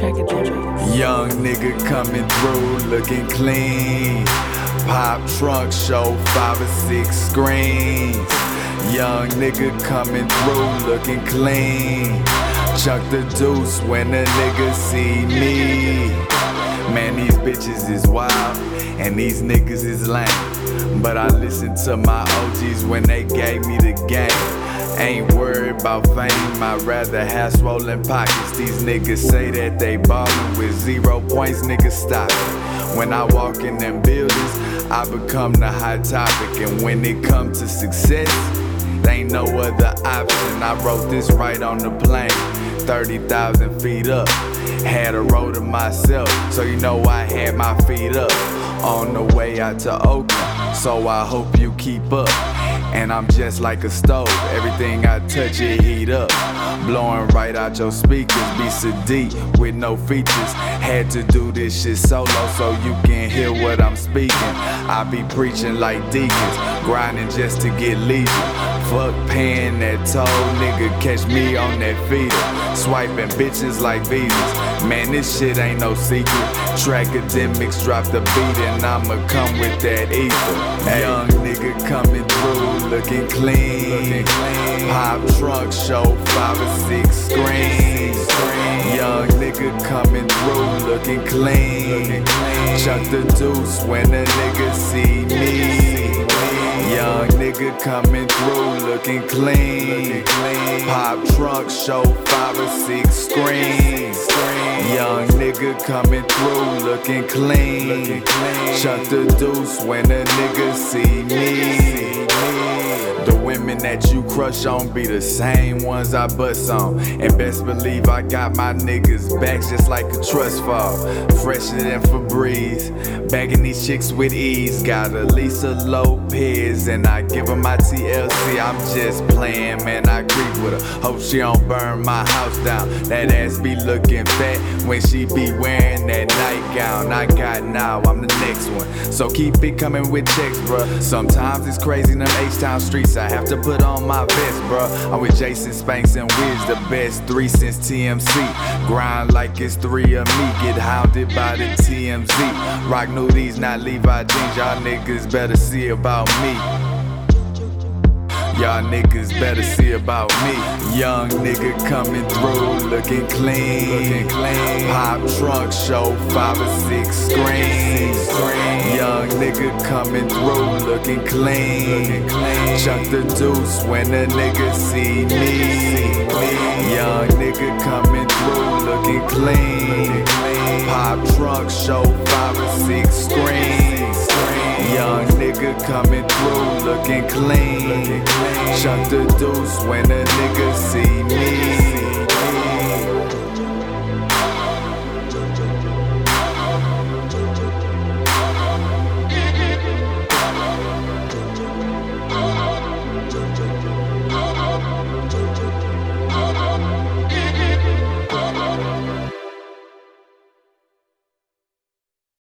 Young nigga coming through looking clean. Pop trunk show five or six screens. Young nigga coming through looking clean. Chuck the deuce when a nigga see me. Man, these bitches is wild and these niggas is lame. But I listen to my OGs when they gave me the game. Ain't worried about fame, I'd rather have swollen pockets. These niggas say that they ballin' with zero points, niggas stop it. When I walk in them buildings, I become the hot topic. And when it comes to success, there ain't no other option. I wrote this right on the plane, 30,000 feet up. Had a road to myself, so you know I had my feet up. On the way out to Oakland, so I hope you keep up. And I'm just like a stove, everything I touch it heat up. Blowing right out your speakers, be Siddiq with no features. Had to do this shit solo so you can hear what I'm speaking. I be preaching like deacons, grinding just to get leisure. Fuck paying that toll, nigga, catch me on that feeder. Swiping bitches like visas. Man, this shit ain't no secret. Trackademicks drop the beat and I'ma come with that ether. Young nigga coming through looking clean. Pop trunk show five or six screens. Young nigga coming through looking clean. Chuck the deuce when a nigga see me. Nigga coming through looking clean. Pop trunk show five or six screens. Young nigga coming through looking clean. Shut the deuce when a nigga see me. Women that you crush on be the same ones I bust on. And best believe I got my niggas back just like a trust fall. Fresher than Febreze. Bagging these chicks with ease. Got a Lisa Lopes and I give her my TLC. I'm just playing, man. I creep with her. Hope she don't burn my house down. That ass be looking fat when she be wearing that nightgown. I got now, I'm the next one. So keep it coming with checks, bruh. Sometimes it's crazy in them H-Town streets. I have to put on my vest, bruh. I'm with Jason Spanks and Whiz, the best three since TMC. Grind like it's three of me. Get hounded by the TMZ. Rock nudies, not Levi jeans. Y'all niggas better see about me. Y'all niggas better see about me. Young nigga coming through, looking clean. Looking clean. Pop trunk show five or six screens. Young nigga coming through, looking clean. Looking clean. Chuck the deuce when a nigga see me. Young nigga coming through, looking clean. Pop trunk show five or six screens. Nigga coming through looking clean. Chuck the deuce when a nigga see.